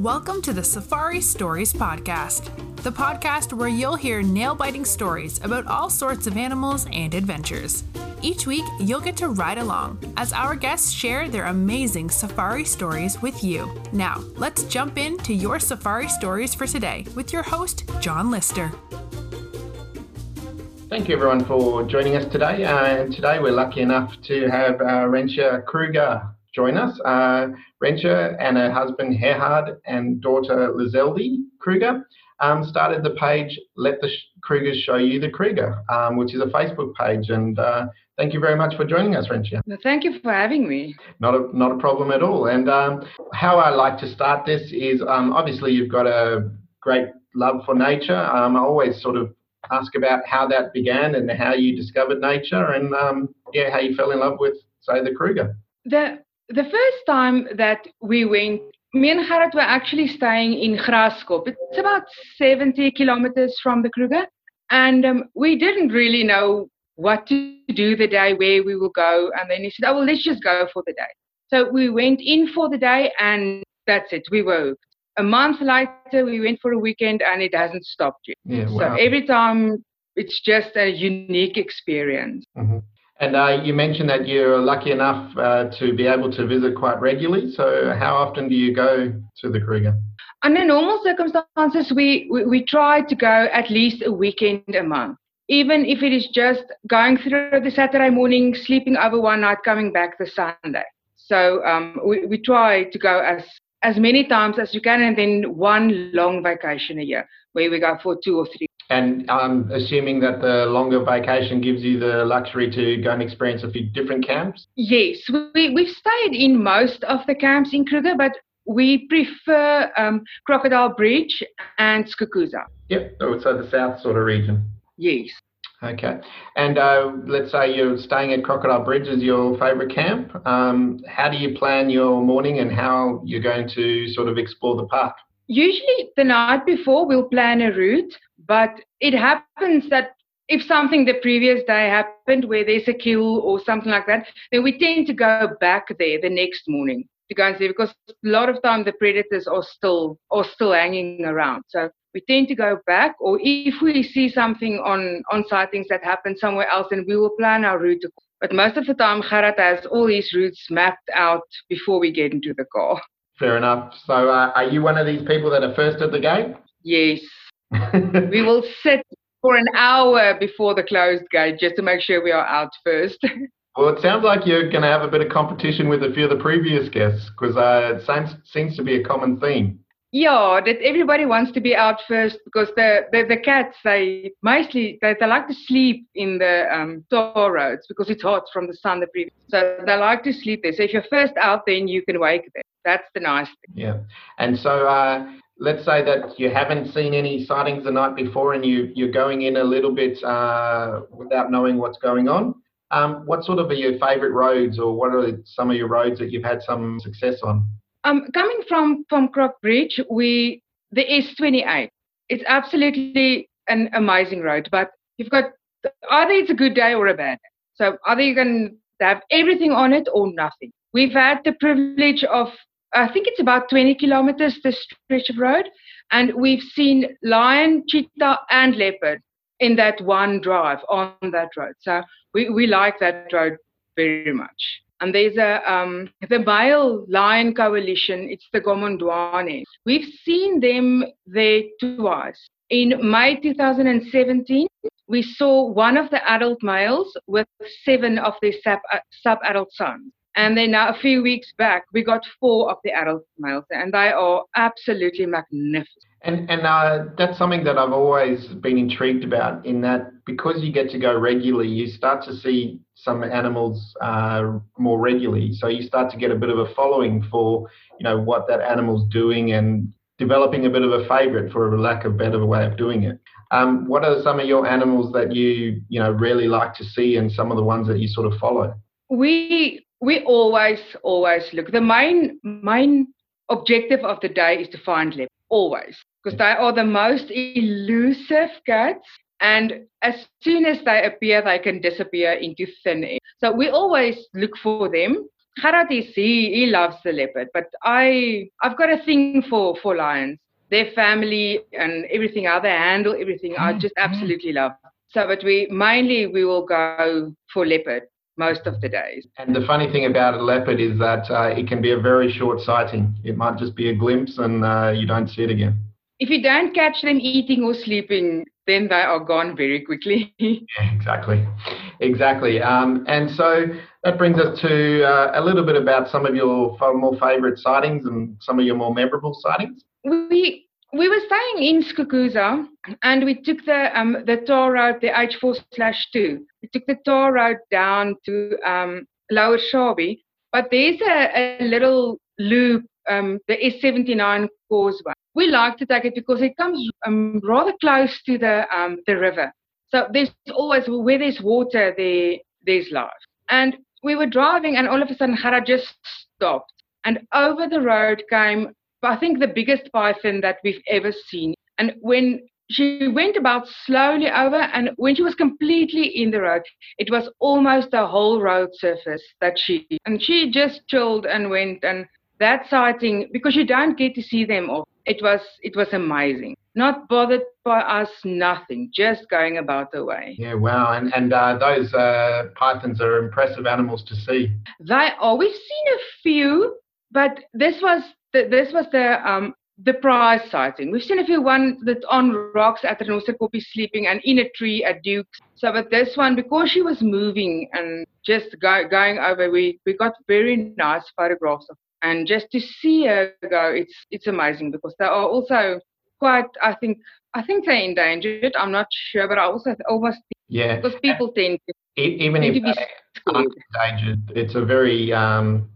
Welcome to the Safari Stories Podcast, the podcast where you'll hear nail biting stories about all sorts of animals and adventures. Each week, you'll get to ride along as our guests share their amazing safari stories with you. Now, let's jump into your safari stories for today with your host, John Lister. Thank you, everyone, for joining us today. Uh, today, we're lucky enough to have uh, Rentia Kruger join us. Uh, Rentia and her husband Gerhard and daughter Lizelde Kruger um, started the page Let the Krugers Show You the Kruger, um, which is a Facebook page. And uh, thank you very much for joining us, Rentia. Well, thank you for having me. Not a, not a problem at all. And um, how I like to start this is um, obviously you've got a great love for nature. Um, I always sort of ask about how that began and how you discovered nature and um, yeah, how you fell in love with, say, the Kruger. The the first time that we went, me and Gerhard were actually staying in Graskop. It's about 70 kilometers from the Kruger. And um, we didn't really know what to do the day, where we will go. And then he said, oh, well, let's just go for the day. So we went in for the day and that's it. We were a month later, we went for a weekend and it hasn't stopped yet. Yeah, wow. So every time it's just a unique experience. Mm-hmm. And uh, you mentioned that you're lucky enough uh, to be able to visit quite regularly. So, how often do you go to the Kruger? Under normal circumstances, we, we, we try to go at least a weekend a month. Even if it is just going through the Saturday morning, sleeping over one night, coming back the Sunday. So um, we, we try to go as as many times as you can, and then one long vacation a year where we go for two or three. And I'm assuming that the longer vacation gives you the luxury to go and experience a few different camps? Yes, we, we've stayed in most of the camps in Kruger, but we prefer um, Crocodile Bridge and Skukuza. Yep, so the south sort of region. Yes. Okay. And uh, let's say you're staying at Crocodile Bridge as your favourite camp. Um, how do you plan your morning and how you're going to sort of explore the park? Usually the night before we'll plan a route, but it happens that if something the previous day happened where there's a kill or something like that, then we tend to go back there the next morning to go and see because a lot of time the predators are still are still hanging around. So we tend to go back or if we see something on on sightings that happen somewhere else then we will plan our route. But most of the time Gerhard has all his routes mapped out before we get into the car. Fair enough. So, uh, are you one of these people that are first at the game? Yes. We will sit for an hour before the closed gate just to make sure we are out first. well, it sounds like you're going to have a bit of competition with a few of the previous guests because uh, it seems, seems to be a common theme. Yeah, that everybody wants to be out first because the, the, the cats they mostly they, they like to sleep in the um, tar roads because it's hot from the sun the previous. So they like to sleep there. So if you're first out, then you can wake them. That's the nice thing. Yeah, and so uh, let's say that you haven't seen any sightings the night before, and you you're going in a little bit uh, without knowing what's going on. Um, what sort of are your favourite roads, or what are some of your roads that you've had some success on? Um, coming from from Croc Bridge, we the S28. It's absolutely an amazing road, but you've got either it's a good day or a bad day. So either you can have everything on it or nothing. We've had the privilege of I think it's about 20 kilometers this stretch of road, and we've seen lion, cheetah, and leopard in that one drive on that road. So we, we like that road very much. And there's a um, the male lion coalition. It's the Gomondwane. We've seen them there twice. In May 2017, we saw one of the adult males with seven of their sub, uh, sub-adult sons. And then now, a few weeks back, we got four of the adult males, and they are absolutely magnificent. And and uh, that's something that I've always been intrigued about. In that, because you get to go regularly, you start to see some animals uh, more regularly. So you start to get a bit of a following for you know what that animal's doing and developing a bit of a favourite, for a lack of better way of doing it. Um, what are some of your animals that you you know really like to see, and some of the ones that you sort of follow? We we always always look. The main main objective of the day is to find leopards. Always because they are the most elusive cats. And as soon as they appear, they can disappear into thin air. So we always look for them. Gerhard is he he loves the leopard, but I I've got a thing for for lions. Their family and everything, how they handle everything, I mm-hmm. just absolutely love. So, but we mainly we will go for leopard most of the days. And the funny thing about a leopard is that uh, it can be a very short sighting. It might just be a glimpse and uh, you don't see it again. If you don't catch them eating or sleeping, then they are gone very quickly. yeah, exactly. Exactly. Um, and so that brings us to uh, a little bit about some of your more favourite sightings and some of your more memorable sightings. We we were staying in Skukuza and we took the um, the tour road, the H4 slash 2. We took the tour route down to um, Lower Sabie, but there's a, a little loop, um, the S79 causeway. We like to take it because it comes um, rather close to the um, the river. So there's always where there's water, there there's life. And we were driving, and all of a sudden, Hara just stopped, and over the road came I think the biggest python that we've ever seen. And when she went about slowly over, and when she was completely in the road, it was almost the whole road surface that she, and she just chilled and went. And that sighting, because you don't get to see them all, it was it was amazing. Not bothered by us, nothing, just going about the way. Yeah, wow. And and uh, those uh, pythons are impressive animals to see. They are. We've seen a few, but this was the, this was the um, the prize sighting. We've seen a few ones that on rocks at Renosterkoppies sleeping and in a tree at Duke's. So, but this one, because she was moving and just go, going over, we, we got very nice photographs of and just to see her go, it's it's amazing because they are also quite. I think I think they're endangered. I'm not sure, but I also almost yeah because people tend to even if they are endangered, it's a very um,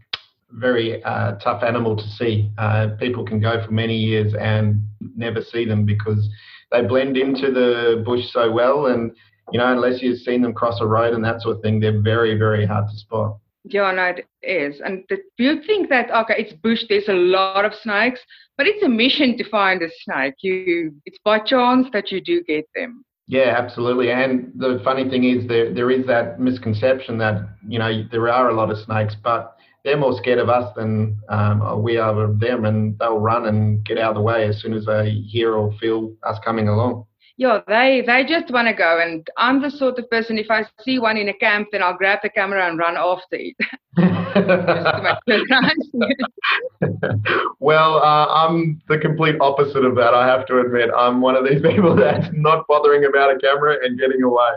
very uh, tough animal to see. Uh, people can go for many years and never see them because they blend into the bush so well, and you know, unless you've seen them cross a road and that sort of thing, they're very, very hard to spot. Yeah, no, it is. And the, you think that okay, it's bush, there's a lot of snakes, but it's a mission to find a snake. You, it's by chance that you do get them. Yeah, absolutely. And the funny thing is, there there is that misconception that you know there are a lot of snakes, but they're more scared of us than um, we are of them, and they'll run and get out of the way as soon as they hear or feel us coming along. Yeah, they they just want to go, and I'm the sort of person. If I see one in a camp, then I'll grab the camera and run after it. well, uh, I'm the complete opposite of that. I have to admit, I'm one of these people that's not bothering about a camera and getting away.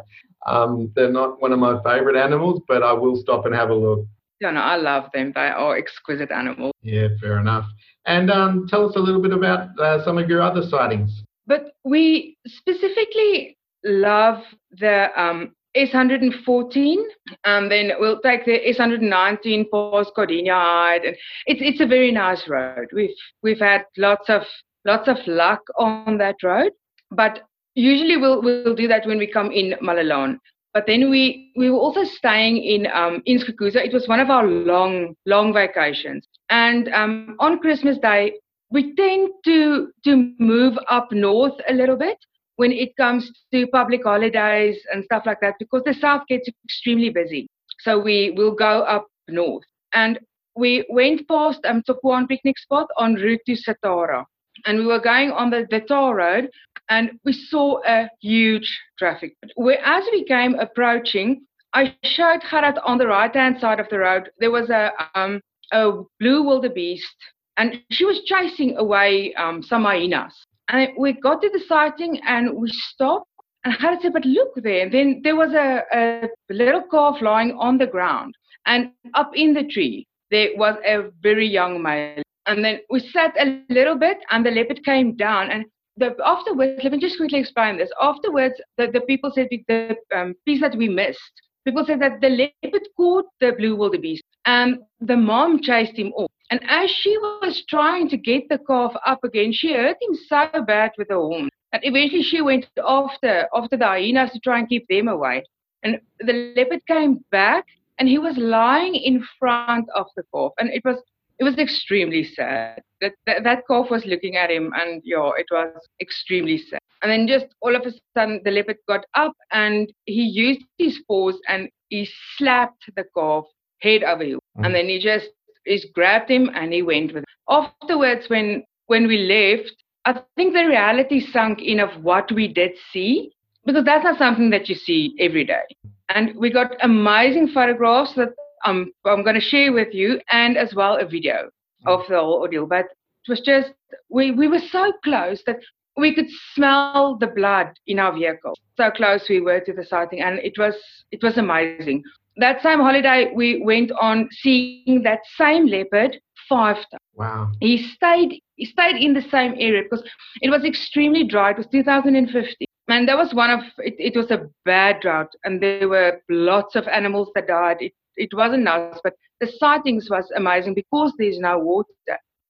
Um, they're not one of my favorite animals, but I will stop and have a look. Yeah, no, I love them. They are exquisite animals. Yeah, fair enough. And um, tell us a little bit about uh, some of your other sightings. But we specifically love the um, S114, and then we'll take the S119 past Gardenia and it's it's a very nice road. We've we've had lots of lots of luck on that road, but usually we'll we'll do that when we come in Malelane. But then we we were also staying in um, in Skukuza. It was one of our long long vacations, and um, on Christmas Day we tend to to move up north a little bit when it comes to public holidays and stuff like that because the south gets extremely busy. So we will go up north, and we went past um, Tshokwane picnic spot en route to Satara and we were going on the, the tar road and we saw a huge traffic. Where, as we came approaching, I showed Gerhard on the right hand side of the road, there was a, um, a blue wildebeest and she was chasing away um, some hyenas. And we got to the sighting and we stopped and Gerhard said, But look there. And then there was a, a little calf lying on the ground. And up in the tree, there was a very young male. And then we sat a little bit, and the leopard came down. And the, afterwards, let me just quickly explain this. Afterwards, the, the people said the um, piece that we missed. People said that the leopard caught the blue wildebeest, and the mom chased him off. And as she was trying to get the calf up again, she hurt him so bad with the horn that eventually she went after after the hyenas to try and keep them away. And the leopard came back, and he was lying in front of the calf, and it was it was extremely sad. That, that that calf was looking at him, and yeah, it was extremely sad. And then just all of a sudden, the leopard got up and he used his paws and he slapped the calf head over heels. Mm. And then he just he grabbed him and he went with him. Afterwards, when when we left, I think the reality sunk in of what we did see because that's not something that you see every day. And we got amazing photographs that Um, I'm I'm going to share with you, and as well a video mm. of the whole ordeal. But it was just we we were so close that we could smell the blood in our vehicle. So close we were to the sighting, and it was it was amazing. That same holiday, we went on seeing that same leopard five times. Wow. He stayed he stayed in the same area because it was extremely dry. It was 2015. And that was one of it, it was a bad drought and there were lots of animals that died. It it wasn't nice, but the sightings was amazing because there's no water.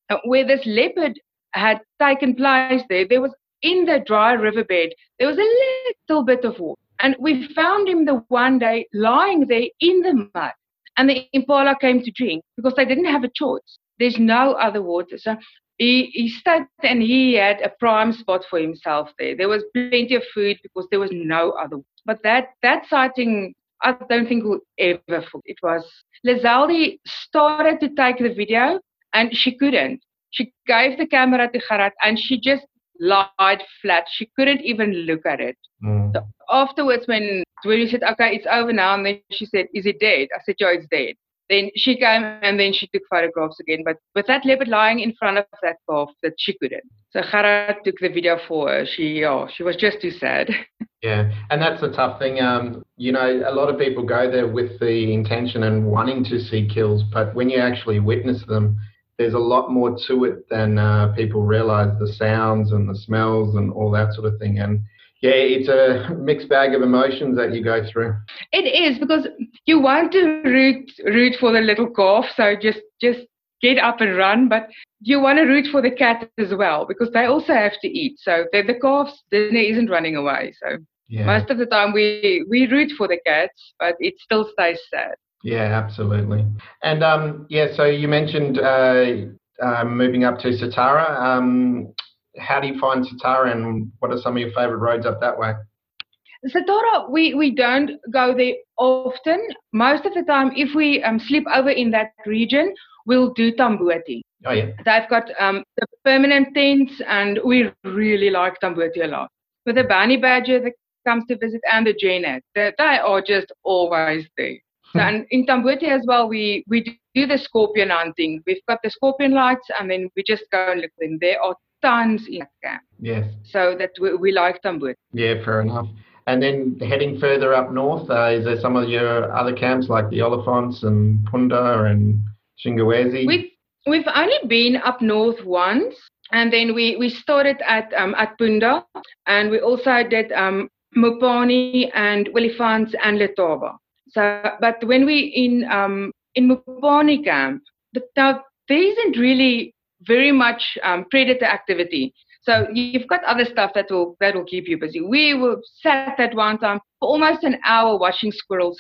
Uh, where this leopard had taken place there, there was in the dry riverbed, there was a little bit of water. And we found him the one day lying there in the mud. And the impala came to drink because they didn't have a choice. There's no other water. So he, he stayed and he had a prime spot for himself there. There was plenty of food because there was no other. But that, that sighting, I don't think we'll ever forget. It was Lizelde started to take the video and she couldn't. She gave the camera to Gerhard and she just lied flat. She couldn't even look at it. Mm. So afterwards, when when we said, "Okay, it's over now," and then she said, "Is it dead?" I said, "Yeah, it's dead." Then she came and then she took photographs again, but with that leopard lying in front of that calf, that she couldn't. So Gerhard took the video for her. She, oh, she was just too sad. Yeah, and that's the tough thing. Um, you know, a lot of people go there with the intention and wanting to see kills, but when you actually witness them, there's a lot more to it than uh, people realize the sounds and the smells and all that sort of thing and yeah it's a mixed bag of emotions that you go through it is because you want to root root for the little calf so just just get up and run but you want to root for the cat as well because they also have to eat so the, the calf's dinner isn't running away so yeah. most of the time we we root for the cats but it still stays sad yeah, absolutely. And um, yeah, so you mentioned uh, uh, moving up to Satara. Um, how do you find Satara, and what are some of your favourite roads up that way? Satara, we, we don't go there often. Most of the time, if we um, sleep over in that region, we'll do Tamboti. Oh, yeah. They've got um, the permanent tents, and we really like Tamboti a lot. With the Bunny Badger that comes to visit and the Genet, they, they are just always there. So, and in Tamboti as well, we, we do the scorpion hunting. We've got the scorpion lights, and then we just go and look them. There are tons in that camp. Yes. So that we, we like Tamboti. Yeah, fair enough. And then heading further up north, uh, is there some of your other camps like the Olifants and Punda and Shingwedzi? We've, we've only been up north once, and then we, we started at um, at Punda, and we also did um, Mopani and Olifants and Letaba. So, but when we in um, in Mopani camp, the, there isn't really very much um, predator activity. So you've got other stuff that will that will keep you busy. We were sat that one time for almost an hour watching squirrels.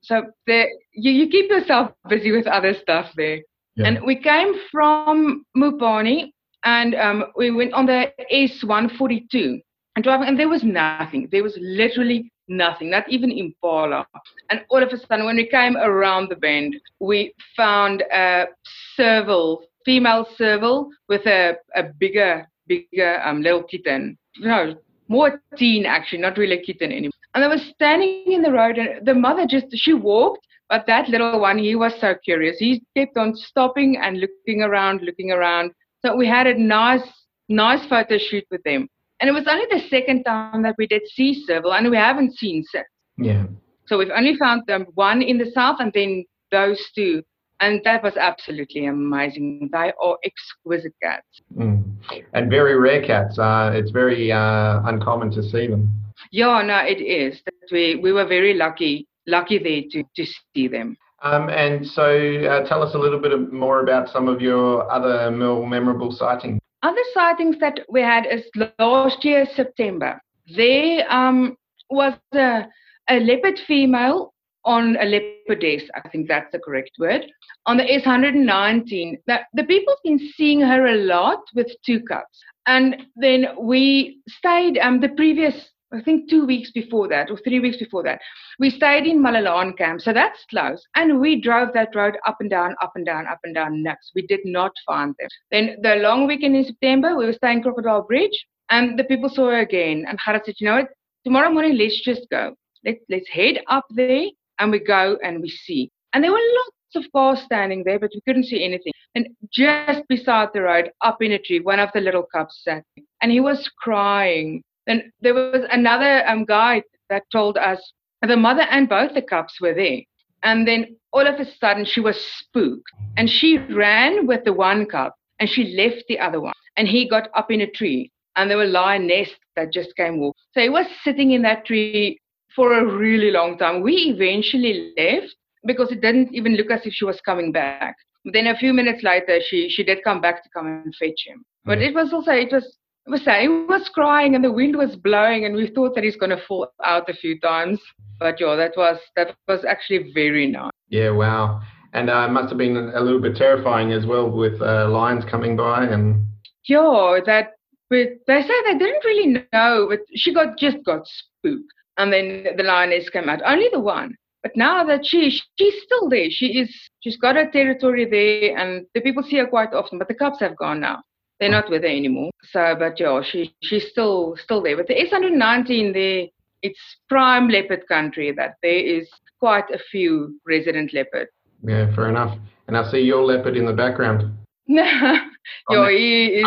so the, you, you keep yourself busy with other stuff there. Yeah. And we came from Mopani and um, we went on the S142 and driving, and there was nothing. There was literally nothing, not even impala. And all of a sudden, when we came around the bend, we found a serval, female serval with a, a bigger, bigger um, little kitten. No, more teen actually, not really a kitten anymore. And I was standing in the road, and the mother just she walked, but that little one, he was so curious. He kept on stopping and looking around, looking around. So we had a nice, nice photo shoot with them. And it was only the second time that we did see serval, and we haven't seen since. Yeah. So we've only found them one in the south, and then those two, and that was absolutely amazing. They are exquisite cats. Mm. And very rare cats. Uh, it's very uh, uncommon to see them. Yeah, no, it is. We we were very lucky lucky there to to see them. Um, and so, uh, tell us a little bit more about some of your other more memorable sightings. Other sightings that we had is last year, September. There um, was a, a leopard female on a leopardess, I think that's the correct word, on the S119. Now, the people have been seeing her a lot with two cups. And then we stayed, um, the previous I think two weeks before that or three weeks before that. We stayed in Malelane camp, so that's close. And we drove that road up and down, up and down, up and down nuts. We did not find them. Then the long weekend in September, we were staying Crocodile Bridge and the people saw her again. And Gerhard said, you know what, tomorrow morning, let's just go. Let's, let's head up there and we go and we see. And there were lots of cars standing there, but we couldn't see anything. And just beside the road, up in a tree, one of the little cubs sat. And he was crying And there was another um, guy that told us the mother and both the cubs were there. And then all of a sudden she was spooked and she ran with the one cub and she left the other one. And he got up in a tree and there were lion nests that just came off. So he was sitting in that tree for a really long time. We eventually left because it didn't even look as if she was coming back. Then a few minutes later, she she did come back to come and fetch him. But mm. it was also it was it was he was crying and the wind was blowing and we thought that he's going to fall out a few times but yeah that was that was actually very nice yeah wow and uh, it must have been a little bit terrifying as well with uh, lions coming by and yeah that but they say they didn't really know but she got just got spooked and then the lioness came out only the one but now that she she's still there she is she's got her territory there and the people see her quite often but the cubs have gone now they're not with her anymore. So, but yeah, she she's still still there. But the S119 there, it's prime leopard country. That there is quite a few resident leopard. Yeah, fair enough. And I see your leopard in the background. no, yeah, he is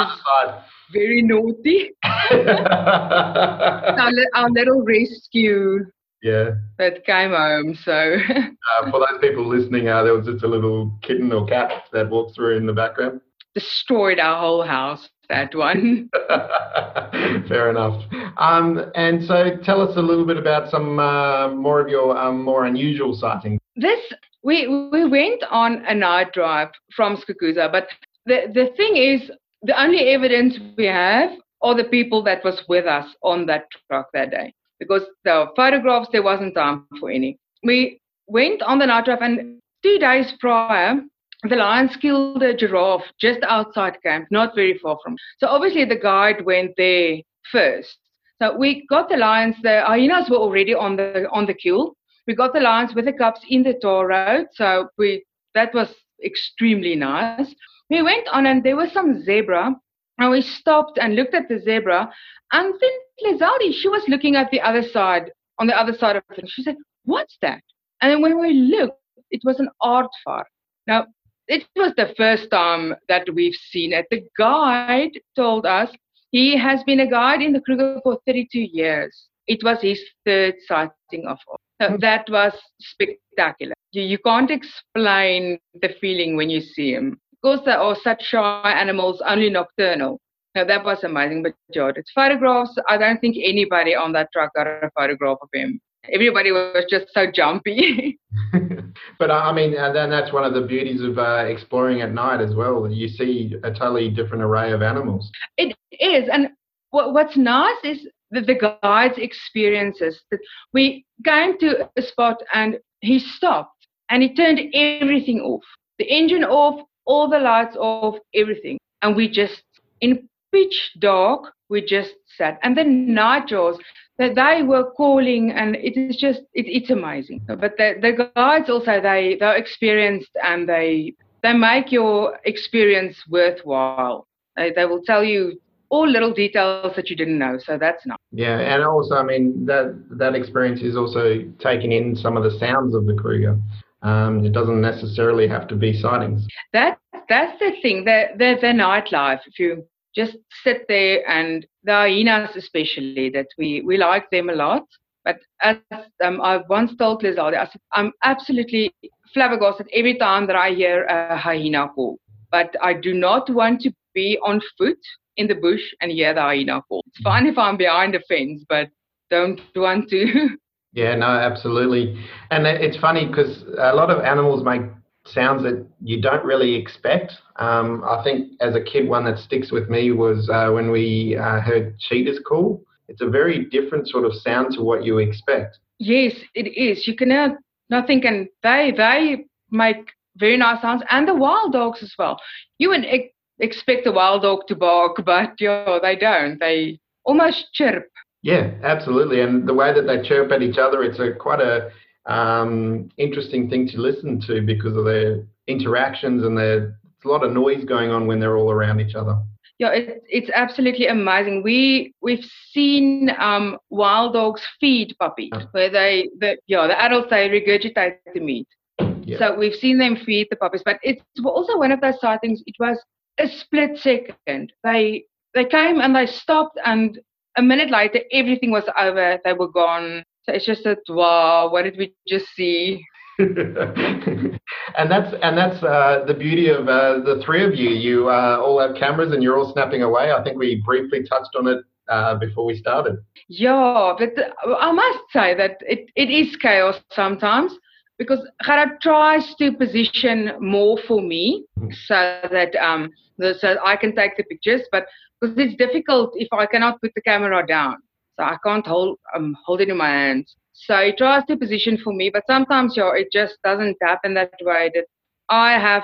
very naughty. our, our little rescue yeah. That came home. So uh, for those people listening, uh, there was just a little kitten or cat that walked through in the background destroyed our whole house. That one. Fair enough. Um, and so, tell us a little bit about some uh, more of your um, more unusual sightings. This we we went on a night drive from Skukuza, but the the thing is, the only evidence we have are the people that was with us on that truck that day, because the photographs there wasn't time for any. We went on the night drive, and two days prior, the lions killed a giraffe just outside camp, not very far from. So obviously the guide went there first. So we got the lions. The hyenas were already on the on the kill. We got the lions with the cubs in the tar road. So we that was extremely nice. We went on and there was some zebra, and we stopped and looked at the zebra. And then Lizelde, she was looking at the other side, on the other side of it. She said, "What's that?" And then when we looked, it was an aardvark. Now it was the first time that we've seen it. The guide told us he has been a guide in the Kruger for 32 years. It was his third sighting of all. So hmm. that was spectacular. You, you can't explain the feeling when you see him. Because they are such shy animals, only nocturnal. Now that was amazing. But it's photographs. I don't think anybody on that truck got a photograph of him. Everybody was just so jumpy. but I mean, and then that's one of the beauties of uh, exploring at night as well. You see a totally different array of animals. It is, and what, what's nice is the, the guide's experiences. That we came to a spot and he stopped and he turned everything off, the engine off, all the lights off, everything, and we just in pitch dark. We just sat, and the nightjars that they were calling and it is just it, it's amazing. But the, the guides also they they're experienced and they they make your experience worthwhile. They, they will tell you all little details that you didn't know so that's nice. Yeah and also i mean that that experience is also taking in some of the sounds of the kruger um, it doesn't necessarily have to be sightings that that's the thing the the, nightlife if you just sit there and the hyenas especially that we we like them a lot but as um, I once told Lizelde, I said, I'm absolutely flabbergasted every time that I hear a hyena call. But I do not want to be on foot in the bush and hear the hyena call. It's fine if I'm behind a fence, but don't want to. yeah, no, absolutely. And it's funny because a lot of animals make sounds that you don't really expect. Um, I think as a kid, one that sticks with me was uh, when we uh, heard cheetahs call. It's a very different sort of sound to what you expect. Yes, it is. You can not nothing and they they make very nice sounds, and the wild dogs as well. You would ex- expect a wild dog to bark, but yeah, they don't. They almost chirp. Yeah, absolutely. And the way that they chirp at each other, it's a quite a um, interesting thing to listen to because of their interactions and there's a lot of noise going on when they're all around each other. Yeah, it, it's absolutely amazing. We we've seen um, wild dogs feed puppies, where they the yeah the adults they regurgitate the meat. Yeah. So we've seen them feed the puppies, but it's also one of those sightings. It was a split second. They they came and they stopped, and a minute later everything was over. They were gone. So it's just that wow, what did we just see? and that's and that's uh, the beauty of uh, the three of you. You uh, all have cameras and you're all snapping away. I think we briefly touched on it uh, before we started. Yeah, but I must say that it, it is chaos sometimes because Gerhard tries to position more for me mm-hmm. so that um so I can take the pictures, but because it's difficult if I cannot put the camera down, so I can't hold um hold it in my hands. So he tries to position for me, but sometimes yeah, it just doesn't happen that way. That I have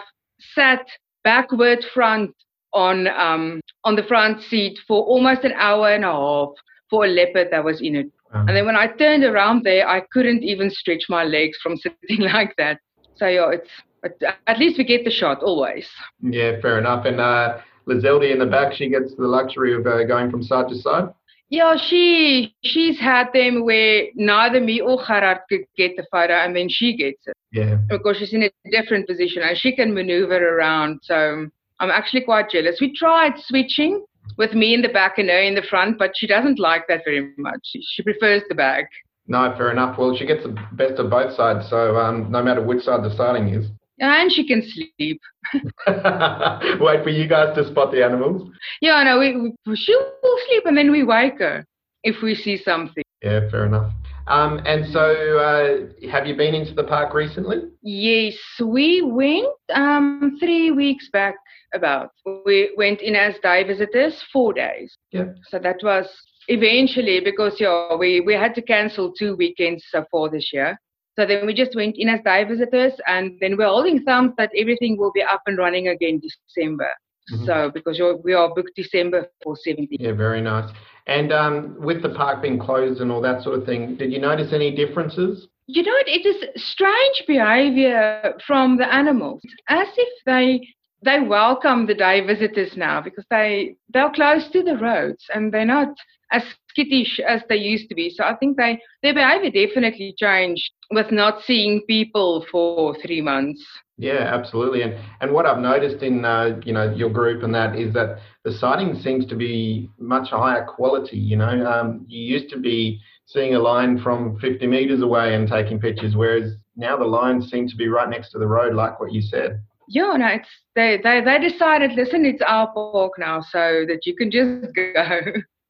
sat backward front on um on the front seat for almost an hour and a half for a leopard that was in it. And then when I turned around there, I couldn't even stretch my legs from sitting like that. So yeah, it's but at least we get the shot always. Yeah, fair enough. And uh, Lizelde in the back, she gets the luxury of uh, going from side to side. Yeah, she she's had them where neither me or Gerhard could get the photo, and then she gets it. Yeah. Because she's in a different position and she can maneuver around. So I'm actually quite jealous. We tried switching with me in the back and her in the front, but she doesn't like that very much. She, she prefers the back. No, fair enough. Well, she gets the best of both sides, so um, no matter which side the starting is. And she can sleep. Wait for you guys to spot the animals. Yeah, no, we, we she will sleep and then we wake her if we see something. Yeah, fair enough. Um, and so, uh, have you been into the park recently? Yes, we went um, three weeks back. About we went in as day visitors, four days. Yeah. So that was eventually because yeah, we we had to cancel two weekends so far this year. So then we just went in as day visitors, and then we're holding thumbs that everything will be up and running again December. Mm-hmm. So because we are booked December for 17. Yeah, very nice. And um, with the park being closed and all that sort of thing, did you notice any differences? You know, it is strange behavior from the animals, as if they they welcome the day visitors now because they they're close to the roads and they're not as skittish as they used to be. So I think they their behavior definitely changed with not seeing people for three months. Yeah, absolutely. And and what I've noticed in uh, you know your group and that is that the sighting seems to be much higher quality. You know, um, you used to be seeing a lion from 50 meters away and taking pictures, whereas now the lions seem to be right next to the road, like what you said. Yeah, no, it's they they they decided. Listen, it's our park now, so that you can just go.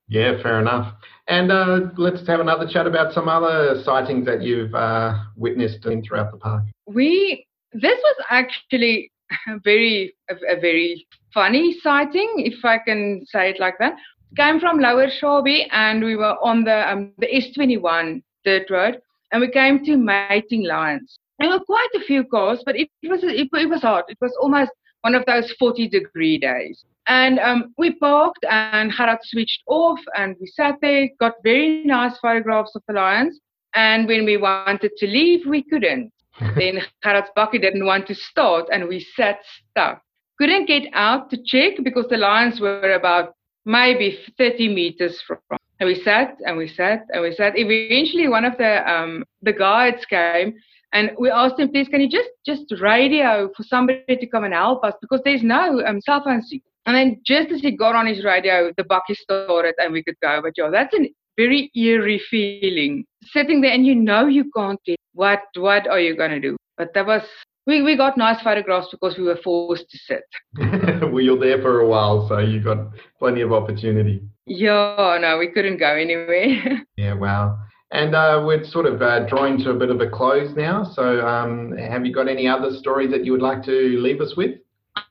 Yeah, fair enough. And uh, let's have another chat about some other sightings that you've uh, witnessed in throughout the park. We this was actually a very a, a, very funny sighting, if I can say it like that. Came from Lower Sabie and we were on the um, the S21 dirt road, and we came to mating lions. There were quite a few cars, but it, it was it, it was hot. It was almost one of those 40 degree days. And um, we parked and Gerhard switched off and we sat there, got very nice photographs of the lions. And when we wanted to leave, we couldn't. then Gerhard's bakkie didn't want to start and we sat stuck. Couldn't get out to check because the lions were about maybe 30 meters from. And we sat and we sat and we sat. Eventually, one of the um, the guides came and we asked him, please, can you just just radio for somebody to come and help us because there's no um, cell phone signal. And then just as he got on his radio, the bakkie started and we could go. But yeah, that's a very eerie feeling. Sitting there and you know you can't get what what are you gonna do? But that was we, we got nice photographs because we were forced to sit. well, you're there for a while, so you got plenty of opportunity. Yeah, no, we couldn't go anywhere. yeah, wow. And uh, we're sort of uh, drawing to a bit of a close now. So, um, have you got any other stories that you would like to leave us with?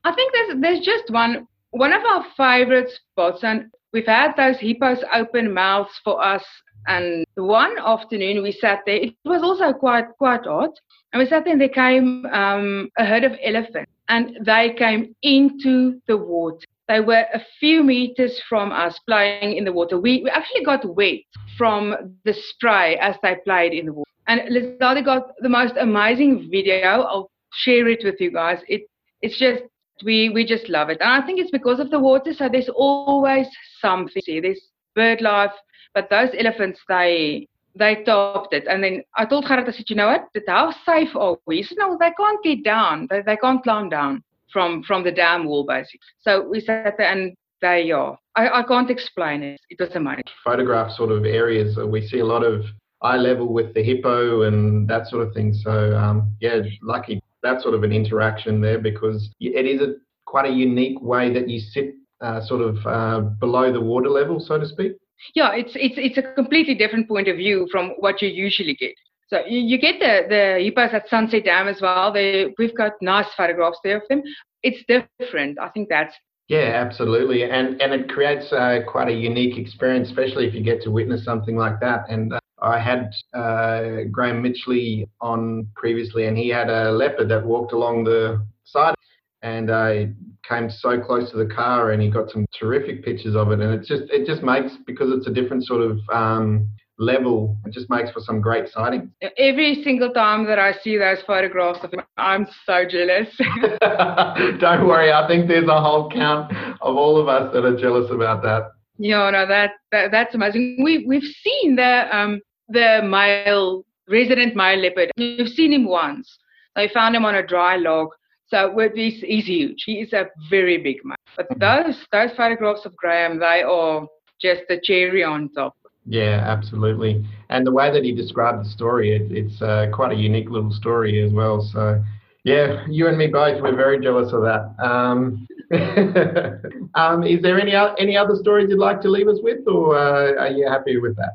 I think there's there's just one one of our favorite spots, and we've had those hippos open mouths for us. And one afternoon we sat there. It was also quite quite hot, and we sat there. and There came um, a herd of elephants, and they came into the water. They were a few meters from us playing in the water. We, we actually got wet from the spray as they played in the water. And Lizelde got the most amazing video. I'll share it with you guys. It it's just we we just love it. And I think it's because of the water. So there's always something. See, there's bird life, but those elephants they they topped it. And then I told Gerrit, I said, you know what? How safe are we? He said, no, they can't get down. They, they can't climb down from from the dam wall, basically. So we sat there and they are. I, I can't explain it. It was amazing. Photograph sort of areas. We see a lot of eye level with the hippo and that sort of thing. So um, yeah, lucky that sort of an interaction there because it is a quite a unique way that you sit uh, sort of uh, below the water level, so to speak. Yeah, it's it's it's a completely different point of view from what you usually get. So you, you get the the hippos at Sunset Dam as well. They we've got nice photographs there of them. It's different. I think that's yeah, absolutely, and and it creates uh, quite a unique experience, especially if you get to witness something like that. And uh, I had uh, Graham Mitchley on previously, and he had a leopard that walked along the side, and I came so close to the car, and he got some terrific pictures of it. And it just it just makes because it's a different sort of um, level, it just makes for some great sightings. Every single time that I see those photographs of him, I'm so jealous. Don't worry, I think there's a whole count of all of us that are jealous about that. Yeah, no, that, that that's amazing. We we've seen the um the male resident male leopard. We've seen him once. They found him on a dry log. So he's, he's huge. He is a very big man. But mm-hmm. those those photographs of Graham, they are just the cherry on top. Yeah, absolutely. And the way that he described the story, it, it's uh, quite a unique little story as well. So, yeah, you and me both, we're very jealous of that. Um, um, is there any any other stories you'd like to leave us with, or uh, are you happy with that?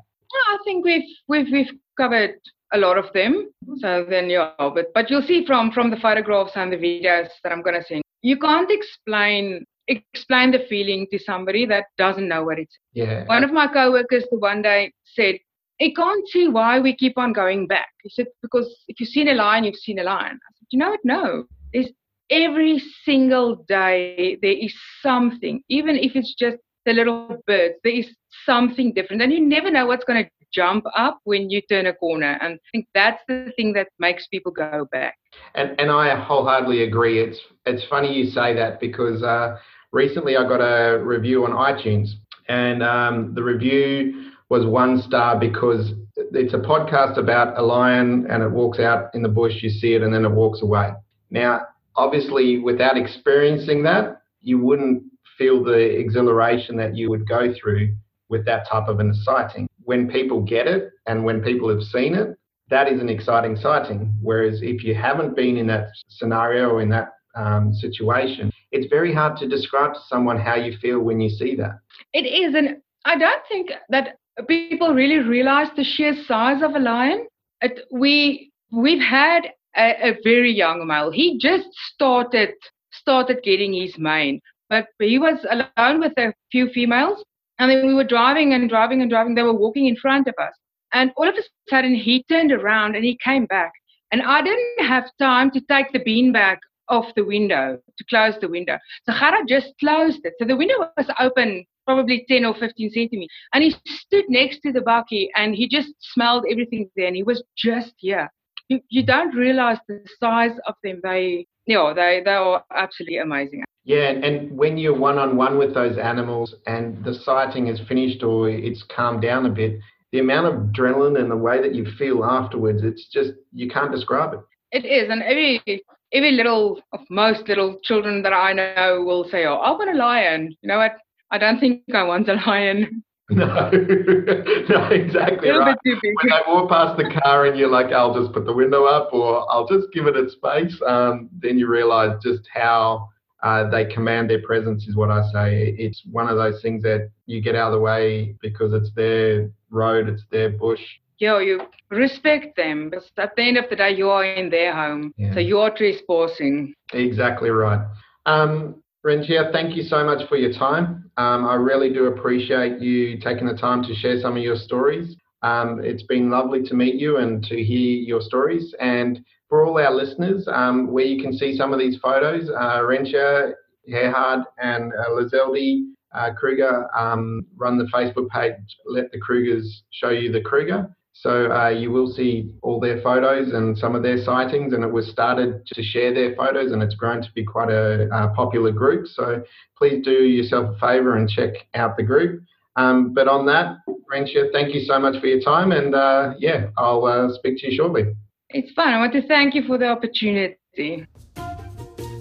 I think we've we've we've covered a lot of them. So then, yeah, but but you'll see from from the photographs and the videos that I'm gonna send, you can't explain explain the feeling to somebody that doesn't know what it's. Yeah. One of my coworkers the one day said, "I can't see why we keep on going back." He said, "Because if you've seen a lion, you've seen a lion." I "You know what? No. There's every single day there is something, even if it's just the little birds. There is something different, and you never know what's going to jump up when you turn a corner. And I think that's the thing that makes people go back. And and I wholeheartedly agree. It's it's funny you say that because uh, recently I got a review on iTunes, and um, the review was one star because it's a podcast about a lion and it walks out in the bush, you see it, and then it walks away. Now, obviously, without experiencing that, you wouldn't feel the exhilaration that you would go through with that type of a sighting. When people get it and when people have seen it, that is an exciting sighting. Whereas if you haven't been in that scenario or in that um, situation, it's very hard to describe to someone how you feel when you see that. It is, and I don't think that people really realize the sheer size of a lion. It, we we've had a, a, very young male. He just started started getting his mane, but he was alone with a few females, and then we were driving and driving and driving. They were walking in front of us, and all of a sudden he turned around and he came back, and I didn't have time to take the beanbag off the window to close the window. So Gerrit just closed it. So the window was open probably 10 or 15 centimeters. And he stood next to the bakkie and he just smelled everything there and he was just here. You, you don't realize the size of them. They, yeah, they, they are absolutely amazing. Yeah, and when you're one on one with those animals and the sighting is finished or it's calmed down a bit, the amount of adrenaline and the way that you feel afterwards, it's just, you can't describe it. It is. And every every little of most little children that I know will say, "Oh, I want a lion." You know what? I don't think I want a lion. No, no, exactly right. When they walk past the car and you're like, "I'll just put the window up," or "I'll just give it its space," um, then you realise just how uh, they command their presence. Is what I say. It's one of those things that you get out of the way because it's their road, it's their bush, yeah, you respect them. But at the end of the day, you are in their home. Yeah. So you are trespassing. Exactly right. Um, Rentia, thank you so much for your time. Um, I really do appreciate you taking the time to share some of your stories. Um, it's been lovely to meet you and to hear your stories. And for all our listeners, um, where you can see some of these photos, uh, Rentia Gerhard and uh, Lizelde uh, Kruger um, run the Facebook page, Let the Krugers Show You the Kruger. So uh, you will see all their photos and some of their sightings, and it was started to share their photos, and it's grown to be quite a, a popular group. So please do yourself a favour and check out the group. Um, but on that, Rentia, thank you so much for your time, and uh, yeah, I'll uh, speak to you shortly. It's fun. I want to thank you for the opportunity.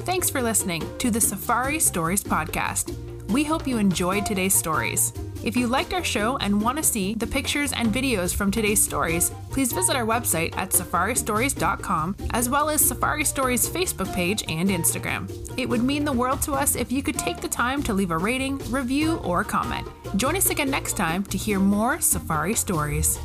Thanks for listening to the Safari Stories podcast. We hope you enjoyed today's stories. If you liked our show and want to see the pictures and videos from today's stories, please visit our website at safaristories.com as well as Safari Stories Facebook page and Instagram. It would mean the world to us if you could take the time to leave a rating, review, or comment. Join us again next time to hear more Safari Stories.